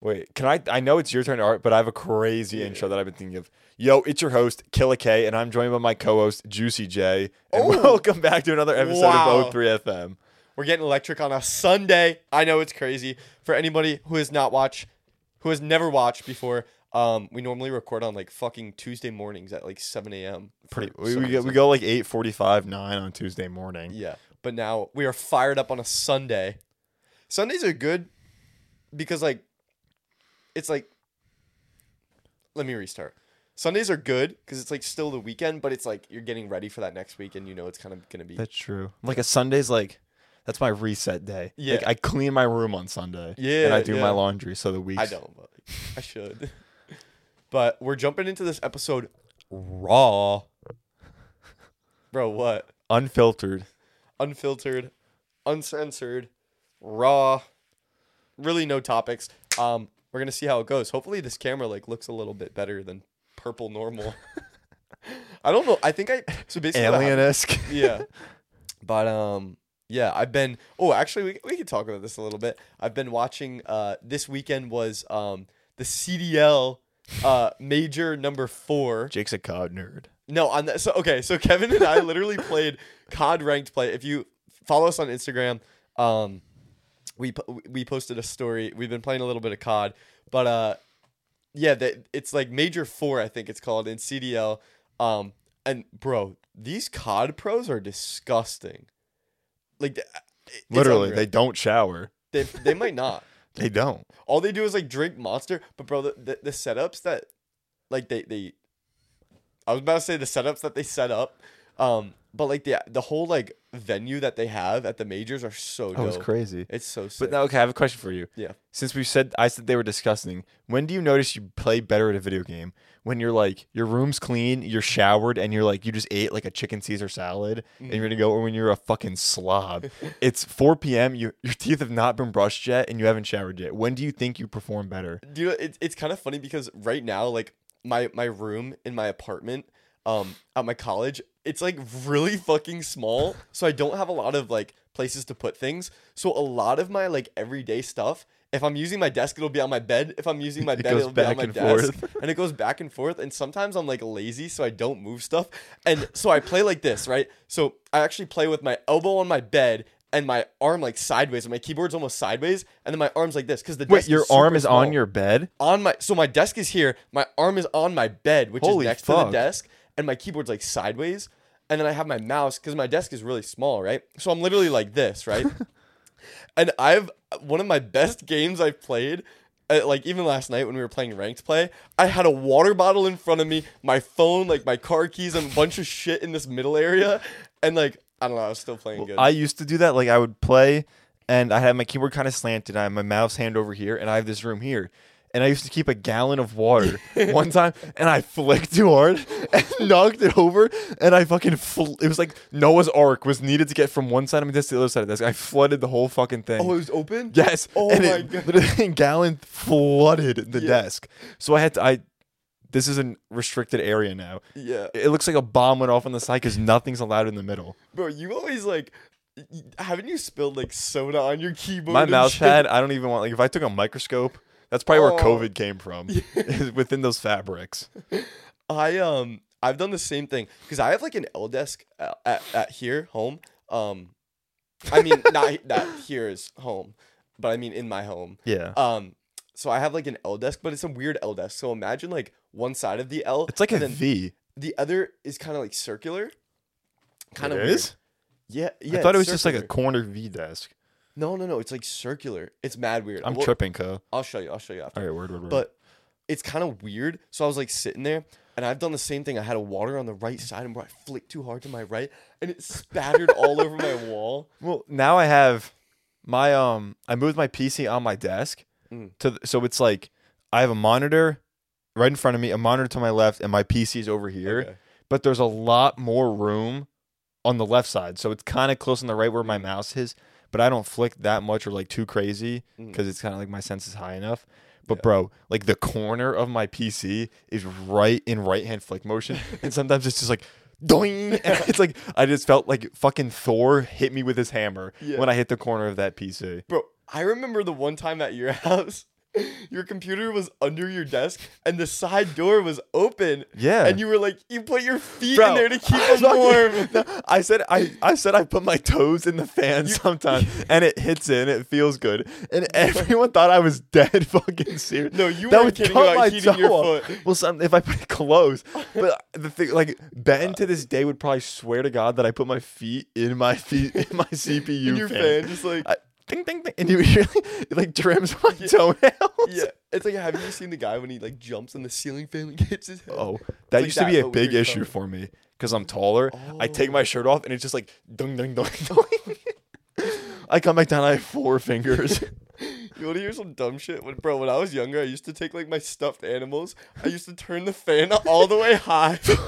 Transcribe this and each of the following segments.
Wait, can I? I know it's your turn, to Art, but I have a crazy Yeah. intro that I've been thinking of. Yo, it's your host, Killa K, and I'm joined by my co-host, Juicy J. And Oh. welcome back to another episode Wow. of O3 FM. We're getting electric on a Sunday. I know it's crazy for anybody who has not watched, who has never watched before. Um, we normally record on like fucking Tuesday mornings at like 7 a.m. Pretty. We, we, go, we go like 8:45, 9 on Tuesday morning. Yeah, but now we are fired up on a Sunday. Sundays are good because like, it's like. Let me restart. Sundays are good because it's like still the weekend, but it's like you're getting ready for that next week, and you know it's kind of gonna be. That's true. Like a Sunday's like that's my reset day. Yeah. Like I clean my room on Sunday. Yeah, And I do yeah. my laundry so the week. I don't, but I should. but we're jumping into this episode raw. Bro, what? Unfiltered. Unfiltered, uncensored, raw. Really no topics. Um, we're gonna see how it goes. Hopefully this camera like looks a little bit better than purple normal. I don't know. I think I so basically Alien esque. yeah. But um yeah, I've been oh actually we we could talk about this a little bit. I've been watching uh this weekend was um the CDL uh major number 4. Jake's a COD nerd. No, on that so okay, so Kevin and I literally played COD ranked play. If you follow us on Instagram, um we we posted a story. We've been playing a little bit of COD, but uh yeah, that it's like major 4 I think it's called in CDL. Um and bro, these COD pros are disgusting. Like Literally, unreal. they don't shower. they they might not. They don't. All they do is like drink Monster. But bro, the, the, the setups that like they they I was about to say the setups that they set up, um, but like the the whole like venue that they have at the majors are so Oh, it's dope. crazy. It's so sick. But now, okay, I have a question for you. Yeah. Since we said I said they were disgusting, when do you notice you play better at a video game? When you're like your room's clean, you're showered, and you're like you just ate like a chicken Caesar salad, and you're gonna go, or when you're a fucking slob. it's 4 p.m. You your teeth have not been brushed yet, and you haven't showered yet. When do you think you perform better? Do you know, it's it's kind of funny because right now, like my my room in my apartment, um, at my college, it's like really fucking small, so I don't have a lot of like places to put things. So a lot of my like everyday stuff, if I'm using my desk, it'll be on my bed. If I'm using my bed, goes it'll be on my and desk, forth. and it goes back and forth. And sometimes I'm like lazy, so I don't move stuff, and so I play like this, right? So I actually play with my elbow on my bed. And my arm like sideways, and my keyboard's almost sideways, and then my arm's like this because the Wait, your is arm is on your bed. on my so my desk is here my arm is on my bed which Holy is next to the desk and my keyboard's like sideways and then i have my mouse because my desk is really small right so i'm literally like this right and i've one of my best games i've played uh, like even last night when we were playing ranked play i had a water bottle in front of me my phone like my car keys and a bunch of shit in this middle area and like i don't know i was still playing good I used to do that. Like I would play, and I had my keyboard kind of slanted. I have my mouse hand over here, and I have this room here. And I used to keep a gallon of water one time, and I flicked too hard and knocked it over. And I fucking fl- it was like Noah's Ark was needed to get from one side of my desk to the other side of the desk. I flooded the whole fucking thing. oh it was open yes. oh and my it, God. literally, gallon flooded the Yeah. desk. So I had to. I this is a restricted area now. yeah It looks like a bomb went off on the side because nothing's allowed in the middle. Bro, you always like, haven't you spilled like soda on your keyboard? My mouse pad, I don't even want like if I took a microscope, that's probably where Oh. COVID came from. within those fabrics. I um, I've done the same thing because I have like an L desk at, at, at here home. Um, I mean not that here is home, but I mean in my home. Yeah. Um, so I have like an L desk, but it's a weird L desk. So imagine like one side of the L, It's like a V. the other is kind of like circular. Kind of is? Yeah, yeah. I thought it was it's just like a corner V desk. No, no, no. It's like circular. It's mad weird. I'm Well, tripping, co. I'll show you. I'll show you after. All right, word, word, word. but it's kind of weird. So I was like sitting there, and I've done the same thing. I had a water on the right side, and I flicked too hard to my right, and it spattered all over my wall. well, now I have my um. I moved my PC on my desk Mm. to th- so it's like I have a monitor right in front of me, a monitor to my left, and my PC is over here. Okay. But there's a lot more room on the left side, so it's kind of close on the right where my mouse is. But I don't flick that much or like too crazy Mm. because it's kind of like my sense is high enough. But Yeah. bro, like the corner of my PC is right in right hand flick motion, and sometimes it's just like doing. It's like I just felt like fucking Thor hit me with his hammer Yeah. when I hit the corner of that PC. Bro, I remember the one time at your house your computer was under your desk and the side door was open. Yeah. And you were like, you put your feet Bro, in there to keep them warm. I said I, I said I put my toes in the fan sometimes and it hits in, it feels good. And everyone thought I was dead fucking serious. No, you That would kidding about my heating your toe off. foot. Well, some, if I put it close, but the thing, like Ben to this day would probably swear to God that I put my feet in my feet in my CPU In your fan, just like I, ding ding ding, and you really like trims my toenails. yeah. It's like have you seen the guy when he like jumps on the ceiling fan and hits his head? Oh, that like used to that, be a big issue for me because I'm taller. I take my Oh. shirt off and it's just like dung dung dung. dung. I come back down. I have four fingers. You want to hear some dumb shit? When, bro, when I was younger, I used to take like my stuffed animals. I used to turn the fan all the way high. To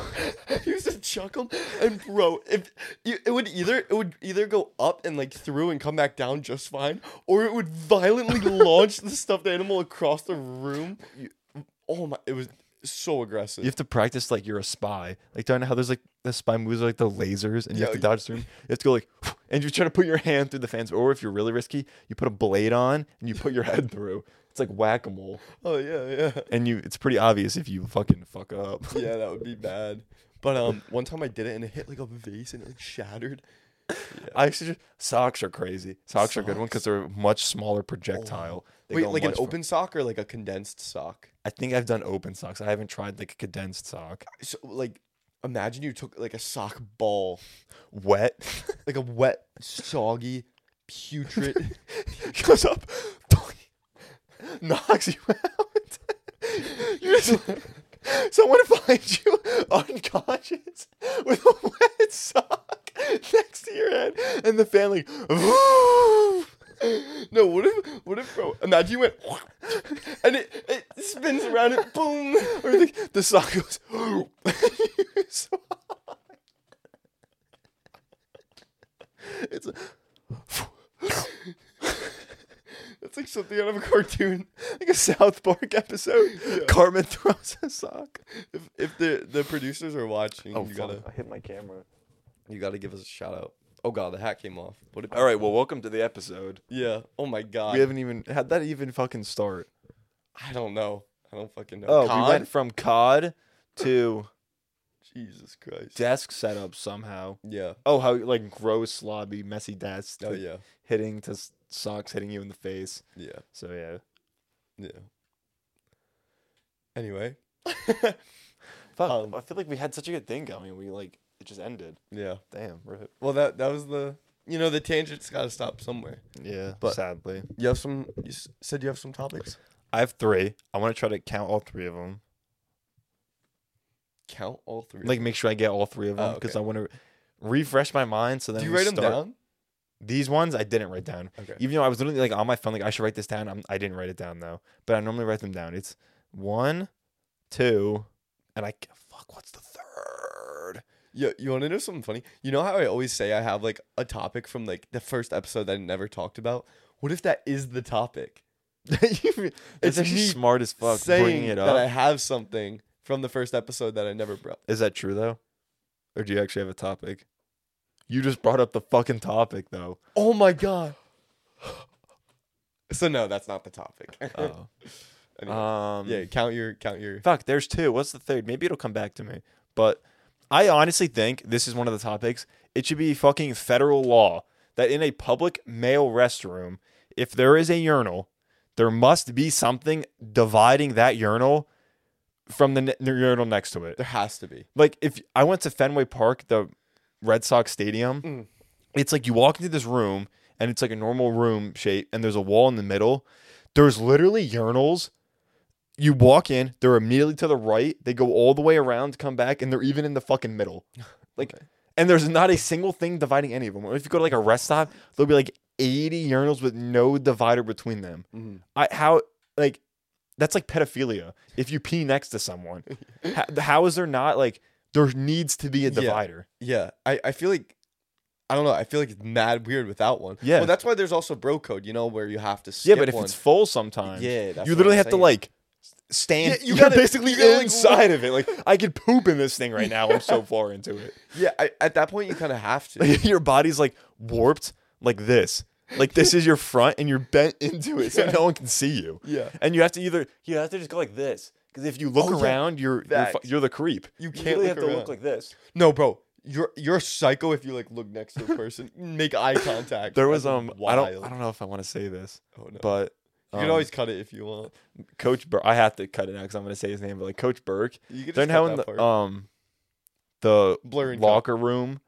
chuck them, and bro, if it would either it would either go up and like through and come back down just fine, or it would violently launch the stuffed animal across the room. You- oh my! It was so aggressive. You have to practice like you're a spy. Like, do you know how there's like the spy moves like the lasers and you have to dodge through 'em? You have to go like, and you try to put your hand through the fans. Or if you're really risky, you put a blade on and you put your head through. It's like whack a mole. oh yeah, yeah. And you, it's pretty obvious if you fucking fuck up. yeah, that would be bad. But um, one time I did it and it hit like a vase and it like shattered. I actually just, socks are crazy. Socks, are a good one because they're a much smaller projectile. They Wait, go like an much open sock or like a condensed sock? I think I've done open socks. I haven't tried like a condensed sock. So like, imagine you took like a sock ball, Wet. like a wet, soggy, putrid. goes up, knocks you out. you just, someone finds you unconscious with a wet sock next to your head, and the like, no, what if, what if, bro? Imagine you went, and it, it spins around and boom. or the, the sock goes. it's a, It's like something out of a cartoon. A South Park episode. Cartman throws a sock. If, if the the producers are watching, Oh, you gotta I hit my camera. you gotta give us a shout out. Oh god, the hat came off. What? All right, well, welcome to the episode. Yeah. Oh my god. We haven't even had that even fucking start. I don't know. I don't fucking know. Oh, COD? we went from COD to Jesus Christ. desk setup somehow. yeah. Oh, how like gross, sloppy, messy desk. Oh yeah. Hitting to socks hitting you in the face. Yeah. So yeah. Yeah. Anyway. Fuck. Um, I feel like we had such a good thing going. We like it just ended. Yeah. Damn. Rip. Well, that that was the you know the tangent's got to stop somewhere. Yeah. But- sadly, You have some. You s- said you have some topics. I have three. I want to try to count all three of them. Count all three. Like make sure I get all three of them Oh, because okay. I want to refresh my mind. So then do you write them down? These ones I didn't write down. Okay. Even though I was literally like on my phone, like I should write this down. I'm, I didn't write it down though, but I normally write them down. It's one, two, and I fuck. What's the third? Yeah. You want to know something funny? You know how I always say I have like a topic from like the first episode that I never talked about. What if that is the topic? it's actually me smart as fuck saying bringing it that I have something from the first episode that I never brought. Is that true though, or do you actually have a topic? You just brought up the fucking topic though. Oh my god. So no, that's not the topic. Oh. Anyway. um. yeah, count your count your. Fuck. There's two. What's the third? Maybe it'll come back to me. But I honestly think this is one of the topics. It should be fucking federal law that in a public male restroom, if there is a urinal, there must be something dividing that urinal from the ne- urinal next to it. There has to be. Like if I went to Fenway Park, the Red Sox stadium, Mm. it's like you walk into this room and it's like a normal room shape and there's a wall in the middle. There's literally urinals. You walk in, they're immediately to the right. They go all the way around, come back, and they're even in the fucking middle. Like, Okay. and there's not a single thing dividing any of them. If you go to like a rest stop, there'll be like 80 urinals with no divider between them. Mhm. I how like that's like pedophilia. If you pee next to someone, how, how is there not like there needs to be a divider? Yeah, I, I feel like I don't know. I feel like it's mad weird without one. Yeah. Well, that's why there's also bro code. You know, where you have to. Yeah, but if one. it's full sometimes, Yeah, that's you literally have to like stand. Yeah, you are basically inside of it. Like I could poop in this thing right now. I'm so far into it. yeah, I, at that point you kind of have to. Your body's like warped like this. Like this is your front, and you're bent into it, so no one can see you. Yeah. And you have to either you have to just go like this, because if you look Oh, yeah. around, you're you're, fu- you're the creep. You can't literally look have to around. look like this. No, bro. You're you're a psycho if you like look next to a person, make eye contact. There was That's um I don't I don't know if I want to say this, Oh, no. but you um, can always cut it if you want. Coach Burke. I have to cut it out because I'm going to say his name, but like Coach Burke. You can just how in the part. um the Blur and cut. locker room,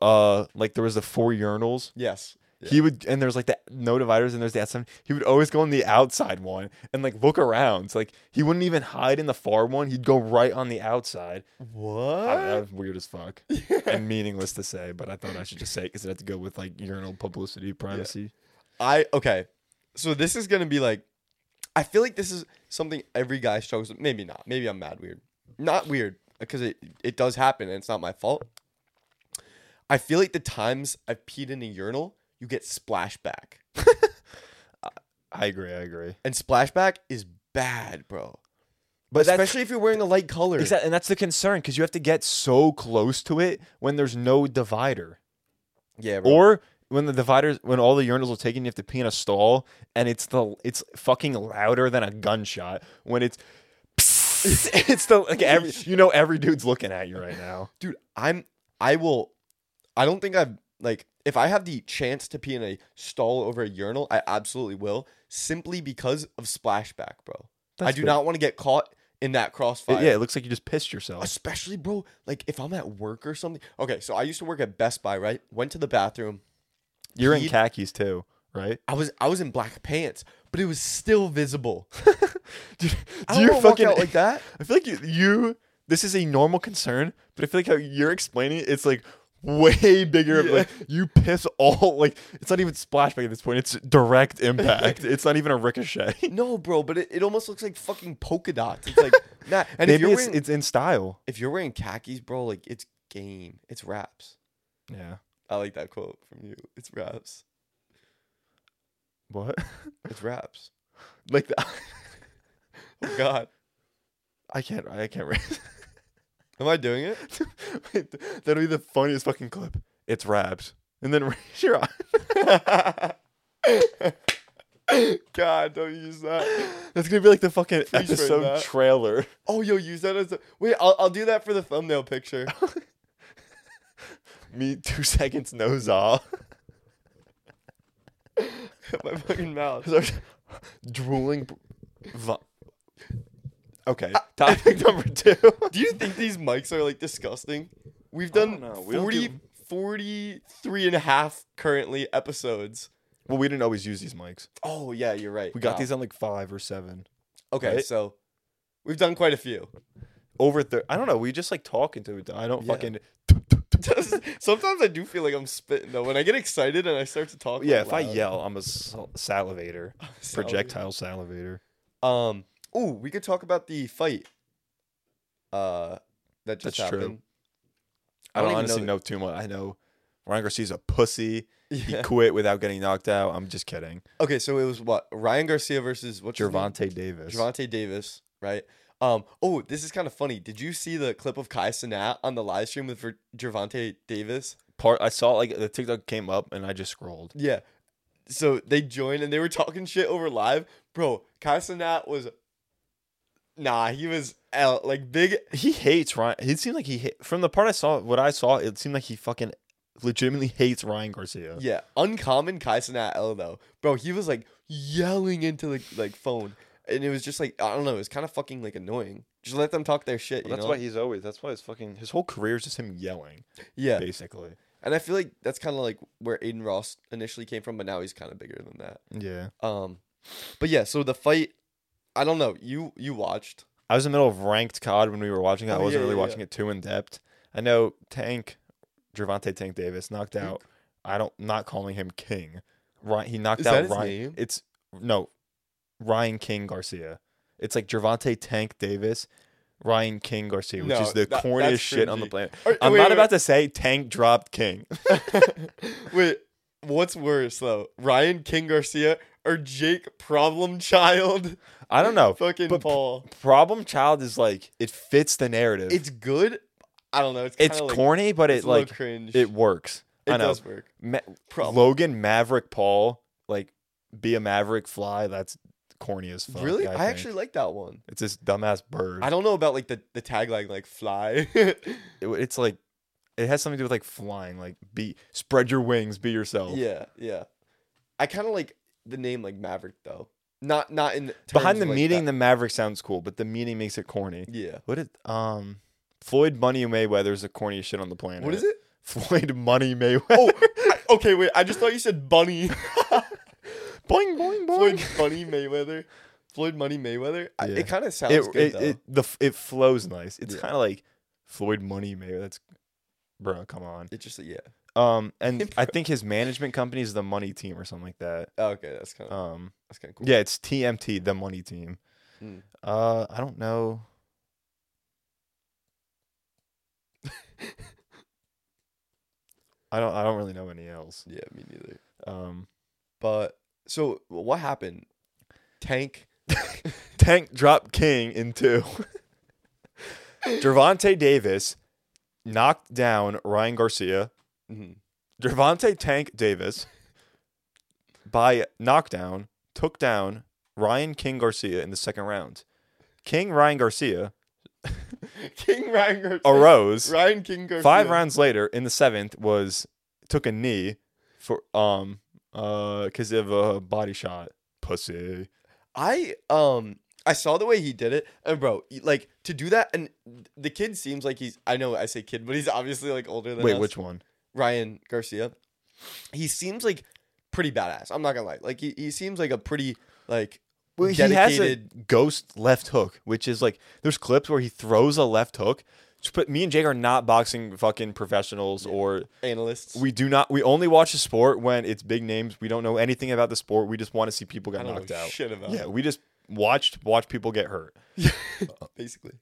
uh, like there was the four urinals. Yes. Yeah. He would, and there's like the no dividers, and there's the outside. He would always go on the outside one and like look around. So like he wouldn't even hide in the far one. He'd go right on the outside. What? I don't know, that was weird as fuck and meaningless to say, but I thought I should just say it because it had to go with like urinal publicity, privacy. I okay. So this is gonna be like, I feel like this is something every guy struggles with. Maybe not. Maybe I'm mad weird. Not weird because it it does happen and it's not my fault. I feel like the times I've peed in a urinal, you get splashback, I agree. I agree. and splashback is bad, bro. But Especially if you're wearing a light color. exactly, and that's the concern because you have to get so close to it when there's no divider. Yeah, bro. Or when the dividers, when all the urinals are taken, you have to pee in a stall, and it's the it's fucking louder than a gunshot. When it's, it's the like every you know every dude's looking at you right now. dude i'm i will i don't think i've like if i have the chance to pee in a stall over a urinal i absolutely will simply because of splashback bro. I do good. not want to get caught in that crossfire. yeah, it looks like you just pissed yourself. especially bro like if i'm at work or something okay so i used to work at best buy right? Went to the bathroom. You're in khakis too, right? i was i was in black pants but it was still visible. Dude, do you fucking out like that. I feel like you, you this is a normal concern, but I feel like how you're explaining it, it's like way bigger. Yeah. Like you piss all like it's not even splashback at this point. It's direct impact. it's not even a ricochet. no bro but it, it almost looks like fucking polka dots it's like nah and if Maybe you're it's, wearing it's in style. if you're wearing khakis bro like it's game it's raps Yeah. I like that quote from you. It's raps. What? It's raps. like the, Oh God, I can't. I can't. Am I doing it? Wait, That'll be the funniest fucking clip. It's raps, and then raise your eye. God, don't use that. That's gonna be like the fucking Please episode trailer. Oh, yo, use that as a wait. I'll I'll do that for the thumbnail picture. Me two seconds nose off. My fucking mouth. drooling. vo- Okay, topic number two. Do you think these mics are like disgusting? We've done know. We don't 40, do- 43 and a half currently episodes. Well, we didn't always use these mics. Oh yeah, you're right. We got Wow. these on like five or seven. Okay, right? so we've done quite a few. Over thir- I don't know. We just like talk into it. I don't Yeah. fucking. Sometimes I do feel like I'm spitting though. When I get excited and I start to talk. Yeah, out if I loud. yell, I'm a sal- salivator, projectile salivator. Um. Oh, we could talk about the fight. Uh, that just That's true. happened. I don't even honestly that- know too much. I know Ryan Garcia's a pussy. He quit without getting knocked out. I'm just kidding. Okay, so it was what Ryan Garcia versus what's? Gervonta Davis. Gervonta Davis, right? Um. Oh, this is kind of funny. Did you see the clip of Kai Cenat on the live stream with Gervonta Davis? Part I saw like the TikTok came up and I just scrolled. Yeah. So they joined and they were talking shit over live, bro. Kai Cenat was. Nah, he was out like big He hates Ryan. It seemed like he hate, from the part I saw. What I saw, it seemed like he fucking legitimately hates Ryan Garcia. Yeah, uncommon Kai Cenat L though, bro. He was like yelling into the like phone, and it was just like I don't know. It was kind of fucking like annoying. Just let them talk their shit. You that's know? why he's always. That's why his fucking his whole career is just him yelling, yeah, basically. and I feel like that's kind of like where Adin Ross initially came from, but now he's kind of bigger than that. Yeah. Um, but yeah, so the fight, I don't know. You you watched? I was in the middle of ranked COD when we were watching it. I Oh, wasn't yeah, really yeah, watching it too in depth. I know Tank, Gervonta Tank Davis knocked out. I don't not calling him King. Ryan, he knocked Is out that his Ryan. name? It's no, Ryan King Garcia. It's like Gervonta Tank Davis, Ryan King Garcia, which No, is the that- corniest that's shit on the cringy. planet. Or- I'm wait, not wait, about to say Tank dropped King. Wait, what's worse though, Ryan King Garcia or Jake Problem Child? I don't know. Fucking but Paul. Problem Child is like it fits the narrative. It's good. I don't know. It's it's like, corny, but it's it like cringe. it works. It I know. does work. Ma- Logan Maverick Paul, like be a Maverick fly. That's corny as fuck. really? I, think. actually like that one. it's this dumbass bird. I don't know about like the, the tagline like fly. It- it's like it has something to do with like flying. Like be spread your wings, be yourself. yeah, yeah. I kind of like the name like Maverick though. Not not in Behind the like, meaning, that- the Maverick sounds cool, but the meaning makes it corny. yeah. What is um Floyd Money Mayweather's the corniest shit on the planet. What is it? Floyd Money Mayweather. Oh, I- okay. Wait. I just thought you said Bunny. boing boing boing. Floyd. Bunny Mayweather. Floyd Money Mayweather. I, Yeah. it kind of sounds It good it, though. it the f- it flows nice. It's Yeah. kind of like Floyd Money Mayweather. That's bro, come on. it just yeah. Um, and I think his management company is the Money Team or something like that. Oh, okay, that's kind of Um, that's kind of cool. yeah, it's TMT, the Money Team. Mm. Uh, I don't know. I don't. I don't really know any else. Yeah, me neither. Um, But so what happened? Tank. Tank dropped King in two. Gervonta Davis knocked down Ryan Garcia. Gervonta Tank Davis by knockdown took down Ryan King Garcia in the second round. King Ryan Garcia King Ryan Garcia. arose Ryan King Garcia. five rounds later in the seventh was took a knee for um uh because of a body shot pussy I um I saw the way he did it, and bro, like to do that, and the kid seems like he's. I know I say kid, but he's obviously like older than wait us. which one Ryan Garcia. He seems like pretty badass. I'm not gonna lie. Like he, he seems like a pretty like well, he has a dedicated. ghost left hook which is like there's clips where he throws a left hook but me and Jake are not boxing fucking professionals or analysts. we do not we only watch the sport when it's big names we don't know anything about the sport we just want to see people get knocked out shit about. yeah we just watched watch people get hurt uh, basically.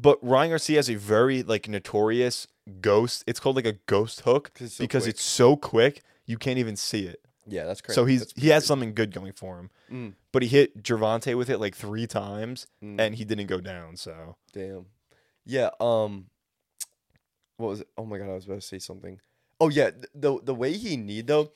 But Ryan Garcia has a very like notorious ghost. It's called like a ghost hook it's so because quick. it's so quick you can't even see it. Yeah, that's crazy. So he's he has something good going for him. Mm, But he hit Gervonta with it like three times mm, and he didn't go down. So damn. Yeah. Um. What was it? Oh my god, I was about to say something. Oh yeah, the the way he need though,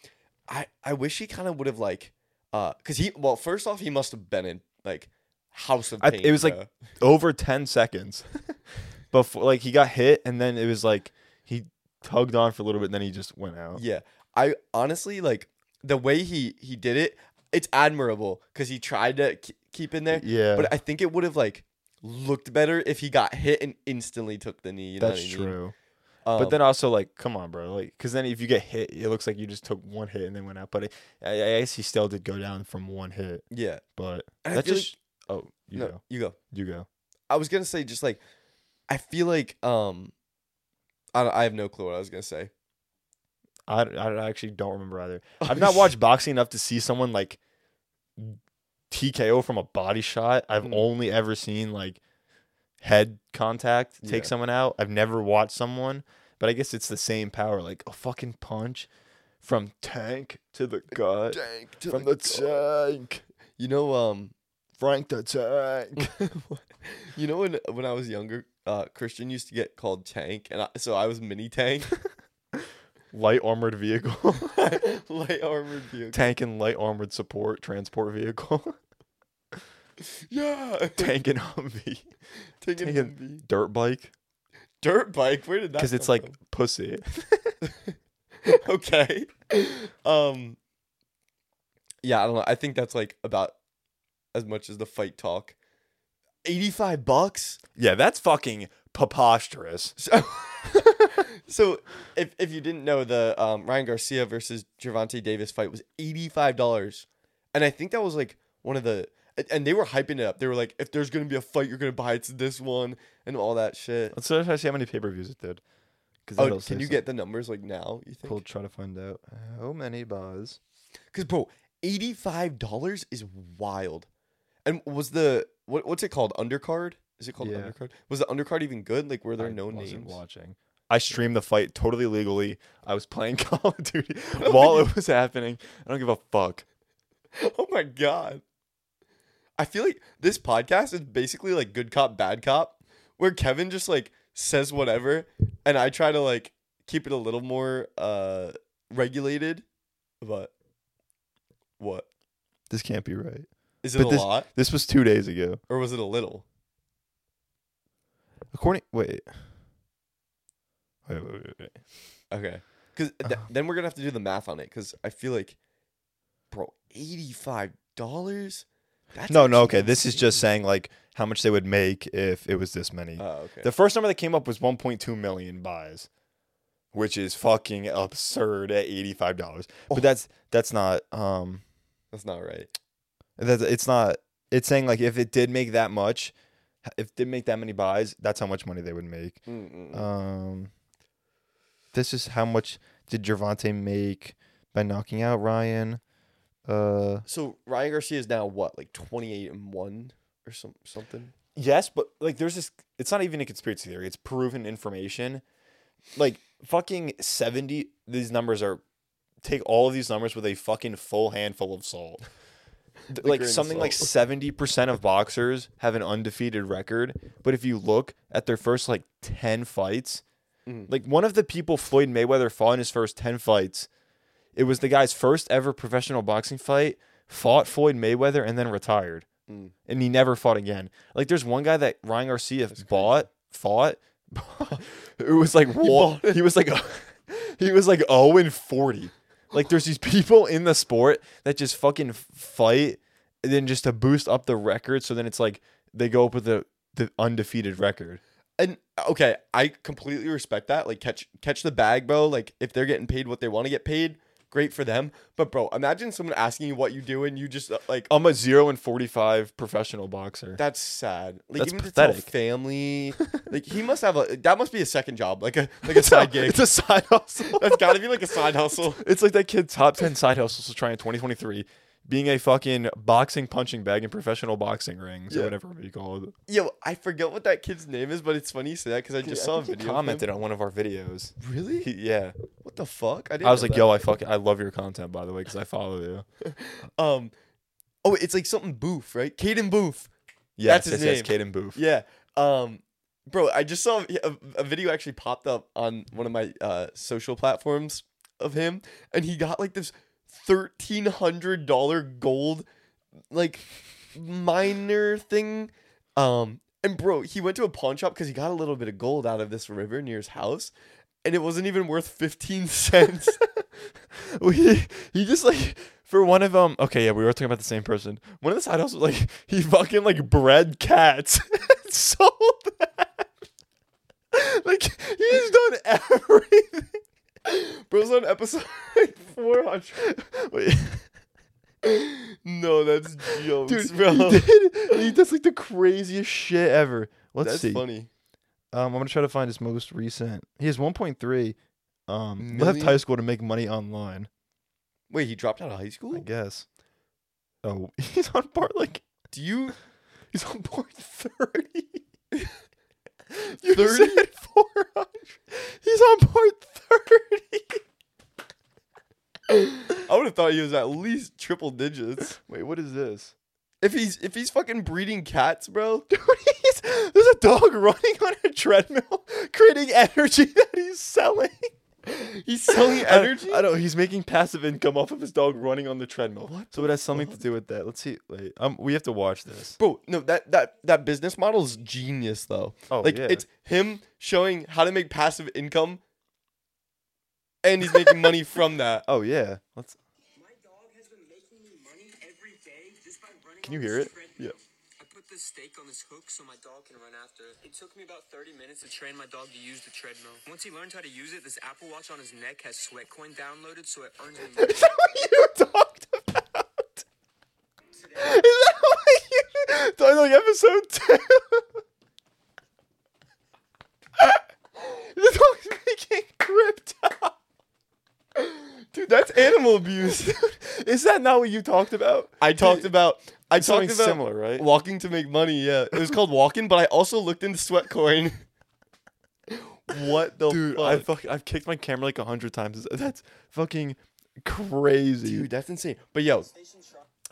I I wish he kind of would have like, uh, cause he well first off he must have been in like House of I- Pain. it was like- over ten seconds before like he got hit and then it was like he tugged on for a little bit and then he just went out. Yeah, I honestly like the way he he did it. It's admirable because he tried to k- keep in there, Yeah. but I think it would have like looked better if he got hit and instantly took the knee. You know that's I mean? true. Um, but then also like, come on, bro. Like, because then if you get hit, it looks like you just took one hit and then went out. But I, I guess he still did go down from one hit. yeah, But And I feel just. Oh, you no, go. you go. You go. I was gonna say just like, I feel like um, I I have no clue what I was gonna say. I, I actually don't remember either. I've not watched boxing enough to see someone like TKO from a body shot. I've Mm. only ever seen like head contact take Yeah. someone out. I've never watched someone, but I guess it's the same power. Like a fucking punch from tank to the gut, Dang, from the tank, you know um, Frank the tank. you know when when I was younger, uh, Christian used to get called Tank, and I, so I was Mini Tank, light armored vehicle, light armored vehicle. tank and light armored support transport vehicle, Yeah, tank and Humvee, taking taking- Humvee. dirt bike dirt bike. Where did that? because it's come like pussy. okay. Um. Yeah, I don't know. I think that's like about as much as the fight talk. Eighty-five bucks. Yeah, that's fucking preposterous. So, so if if you didn't know, the um, Ryan Garcia versus Gervonta Davis fight was eighty five dollars, and I think that was like one of the and- they were hyping it up. They were like, if there's gonna be a fight, you're gonna buy it's this one and all that shit. Let's try to see how many pay per views it did. Oh, can you get the numbers like now? You something. We'll try to find out how many bars. Because bro, eighty five dollars is wild. And was the what what's it called? Undercard? Is it called Yeah. undercard? Was the undercard even good? Like were there I no wasn't names? watching. I streamed the fight totally legally. I was playing Call of Duty while it was happening. I don't give a fuck. Oh my god. I feel like this podcast is basically like good cop, bad cop, where Kevin just like says whatever and I try to like keep it a little more uh regulated, but what This can't be right. Is it But a this- lot This was two days ago. or was it a little? According, wait, wait, wait, wait, wait. Okay, because Uh-huh. then we're gonna have to do the math on it. Because I feel like, bro, eighty five dollars. No, no, okay. This is just saying like how much they would make if it was this many. Oh, okay. The first number that came up was 1.2 million buys, which is fucking absurd at $85. Oh. But that's that's not um That's not right. That's it's not it's saying like if it did make that much, if it did make that many buys, that's how much money they would make. Mm-mm. Um this is how much did Gervonta make by knocking out Ryan? Uh so Ryan Garcia is now what, like twenty eight and one or some something? Yes, but like there's this it's not even a conspiracy theory, it's proven information. Like fucking 70 these numbers are take all of these numbers with a fucking full handful of salt. Like something like 70% of boxers have an undefeated record, but if you look at their first like 10 fights, Mhm. like one of the people Floyd Mayweather fought in his first 10 fights, it was the guy's first ever professional boxing fight, fought Floyd Mayweather and then retired Mm. and he never fought again. Like there's one guy that Ryan Garcia bought, fought. it was like bought he was like he was like 0 and 40. Like there's these people in the sport that just fucking fight and then just to boost up the record so then it's like they go up with the the undefeated record. And uh, okay, I completely respect that. Like catch catch the bag, bro. Like if they're getting paid what they want to get paid, great for them. But bro, imagine someone asking you what you do and you just uh, like I'm a 0 and 45 professional boxer. that's sad. Like That's even to tell pathetic. family, like he must have a that must be a second job, like a like a side gig. It's a side hustle. That's got to be like a side hustle. It's like that kid top 10 side hustles to try in 2023 being a fucking boxing punching bag in professional boxing rings Yeah. or whatever you call it. Yo, I forget what that kid's name is, but it's funny you say that because I just saw a video. him. commented on one of our videos. Really? He, yeah. What the fuck? didn't I was like, that. yo, I fucking I love your content by the way because I follow you. um, oh, it's like something Boof, right? Caden Boof. Yes, that's his yes, yes, name. Caden Booth. Yeah. Um, bro, I just saw a, a video actually popped up on one of my uh social platforms of him, and he got like this thirteen hundred dollar gold like miner thing. Um, and bro, he went to a pawn shop because he got a little bit of gold out of this river near his house, and it wasn't even worth fifteen cents. he, he just like for one of them. Okay, yeah, we were talking about the same person. One of the side hustles like he fucking like bred cats, sold like he's done everything. Bro's on episode like four hundred. Wait. No, that's jokes, Dude, bro. he did. He does like the craziest shit ever. Let's that's see. funny. Um, I'm gonna try to find his most recent. He has 1.3. Um, left high school to make money online. Wait, he dropped out of high school? I guess. Oh, he's on part like Do you he's on part 30. you 30? said 400. He's on part 30. I would have thought he was at least triple digits. Wait, what is this? If he's if he's fucking breeding cats, bro. Dude, he's, there's a dog running on a treadmill, creating energy that he's selling. He's selling energy? I, know he's making passive income off of his dog running on the treadmill. What So it has something to do with that. Let's see. Wait, um, we have to watch this. Bro, no, that that that business model is genius though. Oh, like yeah. it's him showing how to make passive income and he's making money from that. Oh yeah. Let's. My dog has been making me money every day just by running. Can you hear it? Yeah. I put this stake on this hook so my dog can run after it. It took me about 30 minutes to train my dog to use the treadmill. Once he learned how to use it, this Apple Watch on his neck has Sweatcoin downloaded, so it earns me money. Is that what you talked about? Is that what you talked like episode two? the dog's making crypto. Dude, that's animal abuse. Is that not what you talked about? I talked about I Something talked about similar, right? walking to make money. Yeah, it was called walking, but I also looked into Sweatcoin. what the Dude, fuck? I fuck, I've kicked my camera like a hundred times. That's fucking crazy. Dude, that's insane. But yo,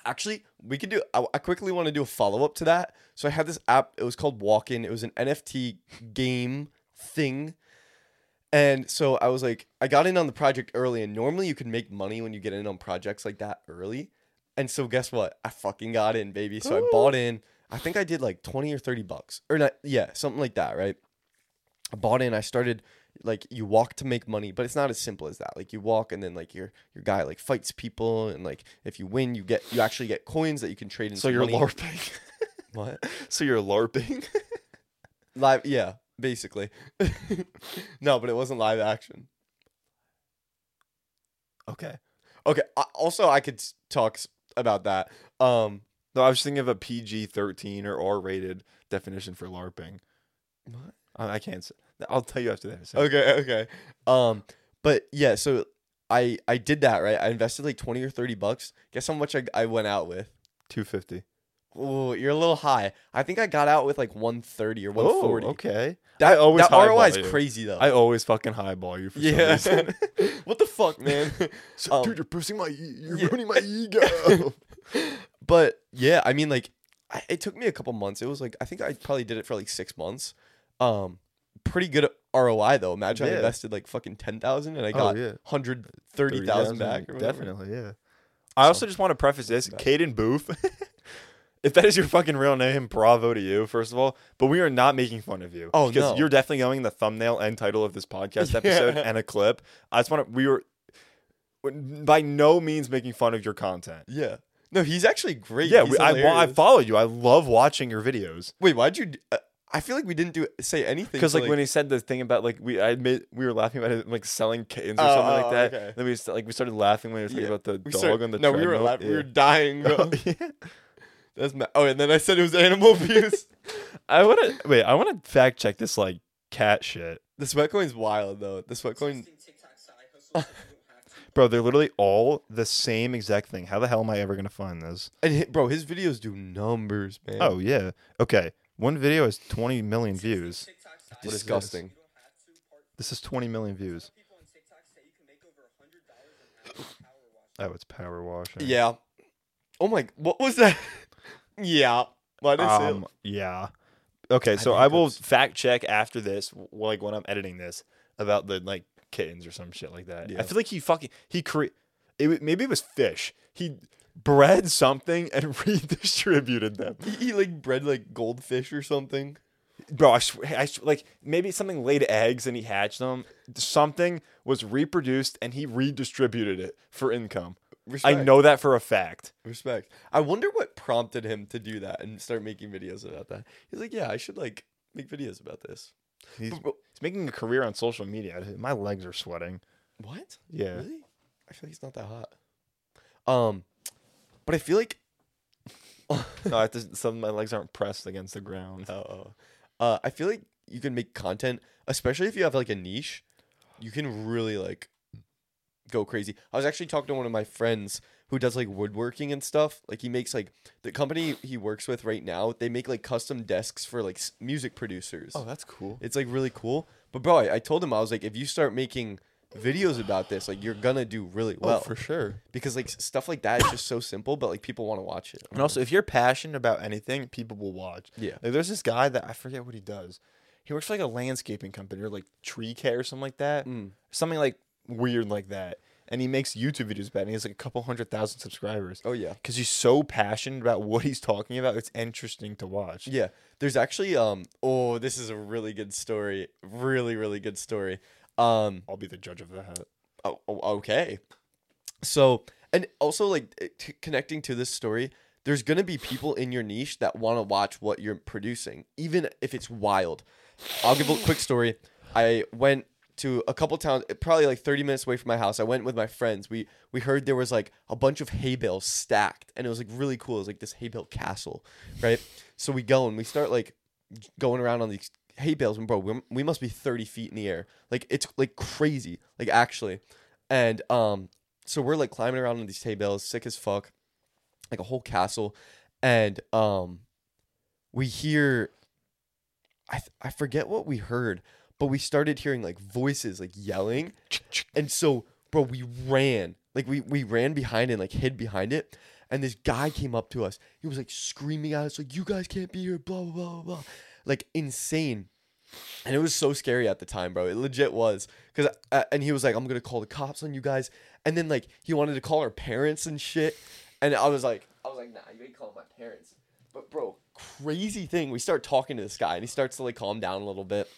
actually, we could do. I, I quickly want to do a follow up to that. So I had this app. It was called Walken. It was an NFT game thing, And so I was like, I got in on the project early, and normally you can make money when you get in on projects like that early. And so guess what? I fucking got in, baby. So I bought in. I think I did like 20 or 30 bucks. Or not, yeah, something like that, right? I bought in, I started like you walk to make money, but it's not as simple as that. Like you walk and then like your your guy like fights people and like if you win you get you actually get coins that you can trade into So you're money. LARPing. What? so you're LARPing. Live yeah, basically. no, but it wasn't live action. okay. Okay, I, also I could talk about that. Um No, I was thinking of a PG thirteen or R rated definition for LARPing. What? I, I can't. Say, I'll tell you after that. in a second. Okay, okay. Um, but yeah, so I I did that right. I invested like twenty or thirty bucks. Guess how much I, I went out with? Two fifty. Oh, you're a little high. I think I got out with like one thirty or one Oh, forty. okay. That, I always that ROI is you. crazy though. I always fucking highball you for yeah. some reason. what the fuck, man? So, Um, dude, you're pushing my. e- You're yeah. ruining my ego. but yeah, I mean, like, I, it took me a couple months. It was like I think I probably did it for like six months. Um, pretty good ROI though. Imagine I invested like fucking ten thousand and I Oh, got yeah. hundred thirty thousand back. Or. Definitely, yeah. I also just want to preface this, Caden Booth. If that is your fucking real name, bravo to you, first of all. But we are not making fun of you. Oh, because no. you're definitely going in the thumbnail and title of this podcast episode Yeah. and a clip. I just want to. We were by no means making fun of your content. Yeah. No, he's actually great. Yeah, we, I, I follow you. I love watching your videos. Wait, why'd you? Uh, I feel like we didn't do say anything. Because to, like, when he said the thing about like we I admit we were laughing about it like selling kittens or Oh, something like oh, that. okay. Then we like we started laughing when he was talking Yeah. about the we dog start- on the no, we were treadmill. laughing. We were dying. Bro. yeah. That's ma- oh, and then I said it was animal abuse. I want to wait. I want to fact check this like cat shit, the Sweatcoin's wild though. The Sweatcoin. TikTok side hustle so you don't have to. bro. They're literally all the same exact thing. How the hell am I ever gonna find this? And hi- bro, his videos do numbers, man. Oh yeah. Okay. One video has 20 million views. TikTok side What is this? disgusting. You don't have to. Part This is 20 million views. people on TikTok say you can make over a hundred dollars an hour power wash. Oh, it's power washing. Yeah. Oh my, what was that? yeah. Why did I say? Um. Yeah. Okay. So think I will fact check after this, like when I'm editing this, about the like kittens or some shit like that. Yeah. I feel like he fucking he cre- it, maybe it was fish. He bred something and redistributed them. He, he like bred like goldfish or something. Bro, I, sw- I sw- like maybe something laid eggs and he hatched them. Something was reproduced and he redistributed it for income. Respect. I know that for a fact. Respect. I wonder what prompted him to do that and start making videos about that. He's like, yeah, I should like make videos about this. He's, But- but- he's making a career on social media. My legs are sweating. what? Yeah. Really? I feel like he's not that hot. Um, but I feel like no, I have to, some of my legs aren't pressed against the ground. oh, uh, I feel like you can make content, especially if you have like a niche. You can really like go crazy. I was actually talking to one of my friends who does like woodworking and stuff. Like he makes like the company he works with right now. They make like custom desks for like s- music producers. Oh, that's cool. It's like really cool. But bro, I, I told him I was like, if you start making videos about this, like you're gonna do really well oh, for sure. because like s- stuff like that is just so simple, but like people want to watch it. And also, if you're passionate about anything, people will watch. Yeah. Like, there's this guy that I forget what he does. He works for like a landscaping company or like tree care or something like that. Mm. Something like weird like that. And he makes YouTube videos about it. And he has like a couple hundred thousand subscribers. Oh yeah, Because he's so passionate about what he's talking about. It's interesting to watch. yeah. There's actually um. Oh, this is a really good story. Really, really good story. Um. I'll be the judge of that. Oh, oh, okay. So, and also like eh, t- connecting to this story, there's gonna be people in your niche that want to watch what you're producing, even if it's wild. I'll give a quick story. I went to a couple towns, eh, probably like 30 minutes away from my house. I went with my friends. We we heard there was like a bunch of hay bales stacked, and it was like really cool. It was like this hay bale castle, right? So we go and we start like going around on these hay bales, and bro, we, we must be 30 feet in the air. Like it's like crazy, like actually. And um, so we're like climbing around on these hay bales, sick as fuck, like a whole castle, and um, we hear, I th- I forget what we heard, but we started hearing like voices like yelling, and so bro, we ran, like we we ran behind and like hid behind it, and this guy came up to us. He was like screaming at us like, "You guys can't be here!" Blah blah blah blah, like insane. and it was so scary at the time, bro. It legit was because uh, and he was like, "I'm gonna call the cops on you guys," and then like he wanted to call our parents and shit, and I was like, I was like, "Nah, you ain't calling my parents." But bro, crazy thing. We start talking to this guy, and he starts to like calm down a little bit.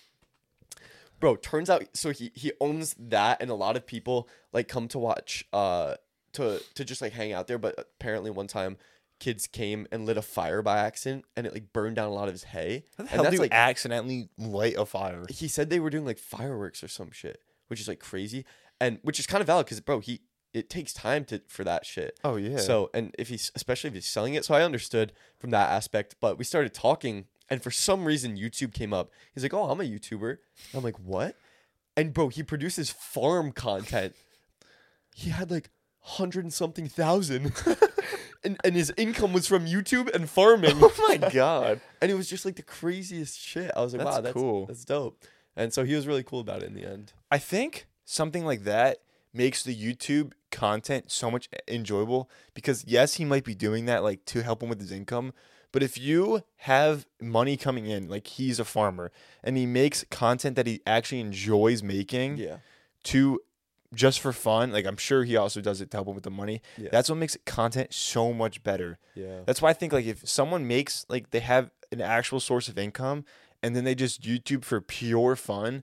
Bro, turns out so he he owns that, and a lot of people like come to watch, uh, to to just like hang out there. But apparently, one time. Kids came and lit a fire by accident, and it like burned down a lot of his hay. How the and hell do that's you like accidentally light a fire? he said they were doing like fireworks or some shit, which is like crazy, and which is kind of valid because bro, he it takes time to for that shit. Oh yeah. So and if he's especially if he's selling it, so I understood from that aspect. But we started talking, and for some reason YouTube came up. He's like, "Oh, I'm a YouTuber." And I'm like, "What?" And bro, he produces farm content. He had like hundred and something thousand. And, and his income was from YouTube and farming. oh my god. And it was just like the craziest shit. I was like, That's wow, that's cool. That's dope. And so he was really cool about it in the end. I think something like that makes the YouTube content so much enjoyable because yes, he might be doing that like to help him with his income, but if you have money coming in, like he's a farmer and he makes content that he actually enjoys making Yeah. to just for fun, like I'm sure he also does it to help him with the money. Yeah. That's what makes content so much better. Yeah. That's why I think like if someone makes like they have an actual source of income and then they just YouTube for pure fun,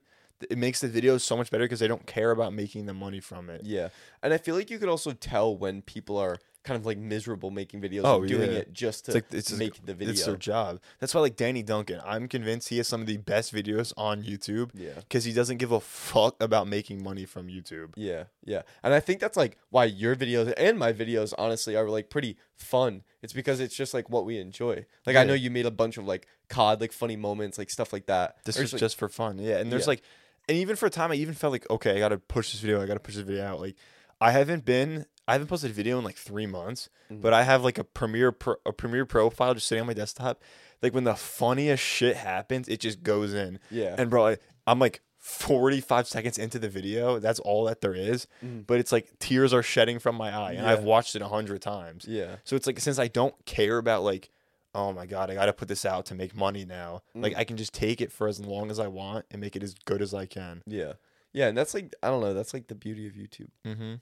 it makes the videos so much better because they don't care about making the money from it. Yeah. And I feel like you could also tell when people are kind of like miserable making videos Oh, and doing yeah. it just to It's like it's just- make the video. It's their job. That's why like Danny Duncan, I'm convinced he has some of the best videos on YouTube yeah. because he doesn't give a fuck about making money from YouTube. Yeah, yeah. And I think that's like why your videos and my videos honestly are like pretty fun. It's because it's just like what we enjoy. Like I know you made a bunch of like COD like funny moments, like stuff like that. This is like- just for fun. Yeah. And there's Yeah. like and even for a time I even felt like, okay, I gotta push this video, I gotta push this video out. Like I haven't been I haven't posted a video in like three months, Mhm. but I have like a Premiere Pro, a Premiere profile just sitting on my desktop. Like when the funniest shit happens, it just goes in. yeah. And bro, I, I'm like 45 seconds into the video. That's all that there is. Mhm. But it's like tears are shedding from my eye, and I've watched it a hundred times. yeah. So it's like since I don't care about like, oh my god, I got to put this out to make money now. Like Mm. I can just take it for as long as I want and make it as good as I can. Yeah. Yeah, and that's like I don't know, that's like the beauty of YouTube. Mm-hmm.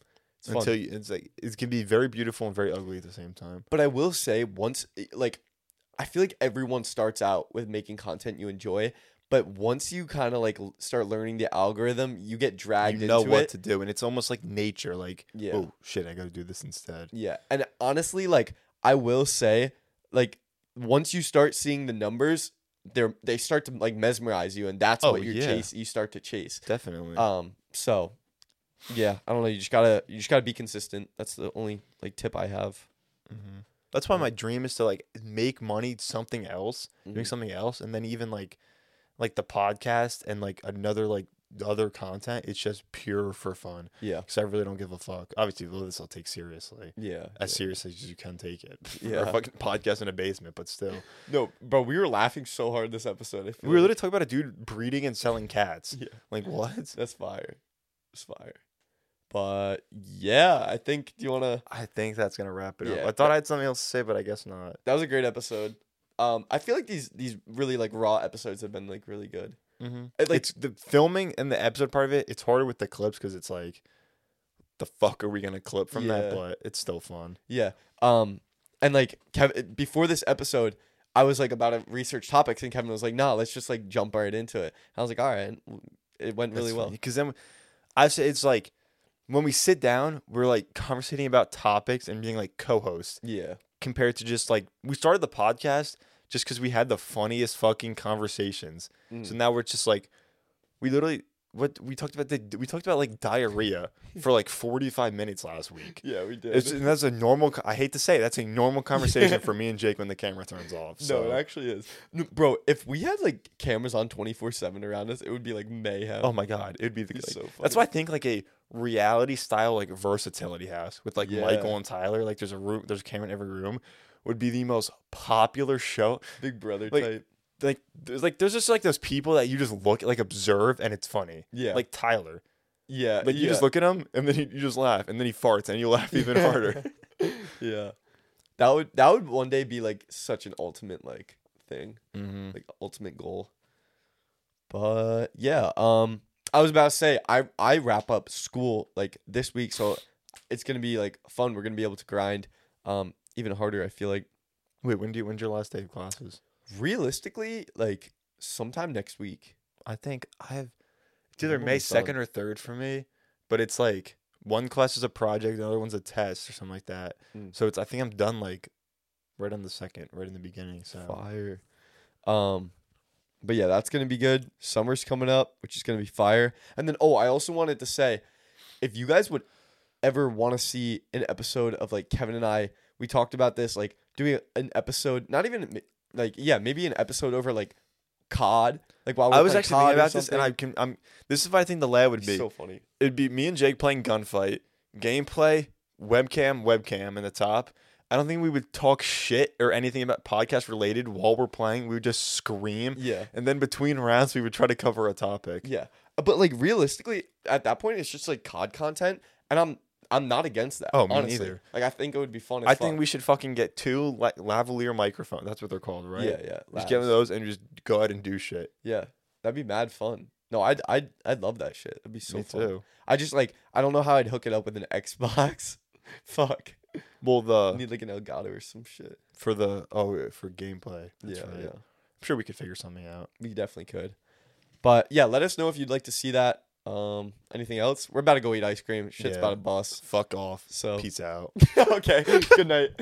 It's. Until you, it's like it can be very beautiful and very ugly at the same time. But I will say once like I feel like everyone starts out with making content you enjoy, but once you kind of like start learning the algorithm, you get dragged you know into what it. to do, and it's almost like nature. Like, Yeah. oh shit, I got to do this instead. Yeah. And honestly, like I will say, like once you start seeing the numbers, they're they start to like mesmerize you, and that's Oh, what you yeah. chase. You start to chase. Definitely. Um. So, yeah, I don't know. You just gotta you just gotta be consistent. That's the only like tip I have. hmm That's why my dream is to like make money something else, doing Mhm. something else, and then even like like the podcast and like another like other content. It's just pure for fun Yeah. because I really don't give a fuck. Obviously, though, this I'll take seriously. Yeah. As seriously as you can take it. Yeah. a fucking podcast in a basement, but still. No, bro, we were laughing so hard this episode. We were like- literally talking about a dude breeding and selling cats. Yeah. Like what? That's fire. It's fire. But yeah, I think. Do you want to? I think that's gonna wrap it Yeah. up. I thought I had something else to say, but I guess not. That was a great episode. Um, I feel like these these really like raw episodes have been like really good. Mm-hmm. It, like it's the filming and the episode part of it. It's harder with the clips because it's like, the fuck are we gonna clip from that? But it's still fun. Yeah. Um, and like Kevin, before this episode, I was like about to research topics, and Kevin was like, "No, let's just like jump right into it." I was like, "All right." It went really well. because then I say it's like when we sit down, we're like conversating about topics and being like co-hosts Yeah. compared to just like we started the podcast just because we had the funniest fucking conversations. So Mm. now we're just like we literally what we talked about the we talked about like diarrhea for like 45 minutes last week. Yeah, we did. It's, and that's a normal. I hate to say it, that's a normal conversation for me and Jake when the camera turns off. So No, it actually is. No, bro, if we had like cameras on 24 7 around us, it would be like mayhem. oh my god, it'd be the. Like- so that's why I think like a reality style like versatility house with like Yeah. Michael and Tyler. Like there's a room, there's a camera in every room. Would be the most popular show. Big brother like, type. Like there's like there's just like those people that you just look like observe and it's funny. Yeah. Like Tyler. yeah. Like you yeah. just look at him and then he, you just laugh and then he farts and you laugh even harder. yeah. That would that would one day be like such an ultimate like thing. mm-hmm. Like ultimate goal. But yeah, um, I was about to say I I wrap up school like this week, so it's gonna be like fun. We're gonna be able to grind, um, even harder. I feel like Wait, when do you, when's your last day of classes? Realistically, like sometime next week. I think I have it's either May second or third for me, but it's like one class is a project, the other one's a test or something like that. Mm. So it's I think I'm done like right on the second, right in the beginning. So Fire. Um, but yeah, that's gonna be good. Summer's coming up, which is gonna be fire. And then oh, I also wanted to say, if you guys would ever want to see an episode of like Kevin and I, we talked about this, like doing an episode, not even like yeah, maybe an episode over like COD, like while we're I was actually COD thinking about this, and I can I'm this is what I think the lab would be. so funny. It'd be me and Jake playing gunfight, gameplay, webcam, webcam in the top. I don't think we would talk shit or anything about podcast related while we're playing. We would just scream. Yeah. And then between rounds, we would try to cover a topic. Yeah, uh, but like realistically, at that point, it's just like COD content, and I'm I'm not against that. Oh, me honestly. neither. Like I think it would be fun. As I fuck. think we should fucking get two like lavalier microphones. That's what they're called, right? Yeah, yeah. Just get labs. those and just go ahead and do shit. Yeah, that'd be mad fun. No, I'd I'd I'd love that shit. That'd be so Me fun. too. I just like I don't know how I'd hook it up with an Xbox. Fuck. Well, the Need like an Elgato or some shit. for the oh for gameplay. That's yeah, right. yeah. I'm sure we could figure something out. We definitely could. But yeah, let us know if you'd like to see that. Um, anything else? We're about to go eat ice cream. Shit's Yeah. about to bust. Fuck off. So Peace out. okay. Good night.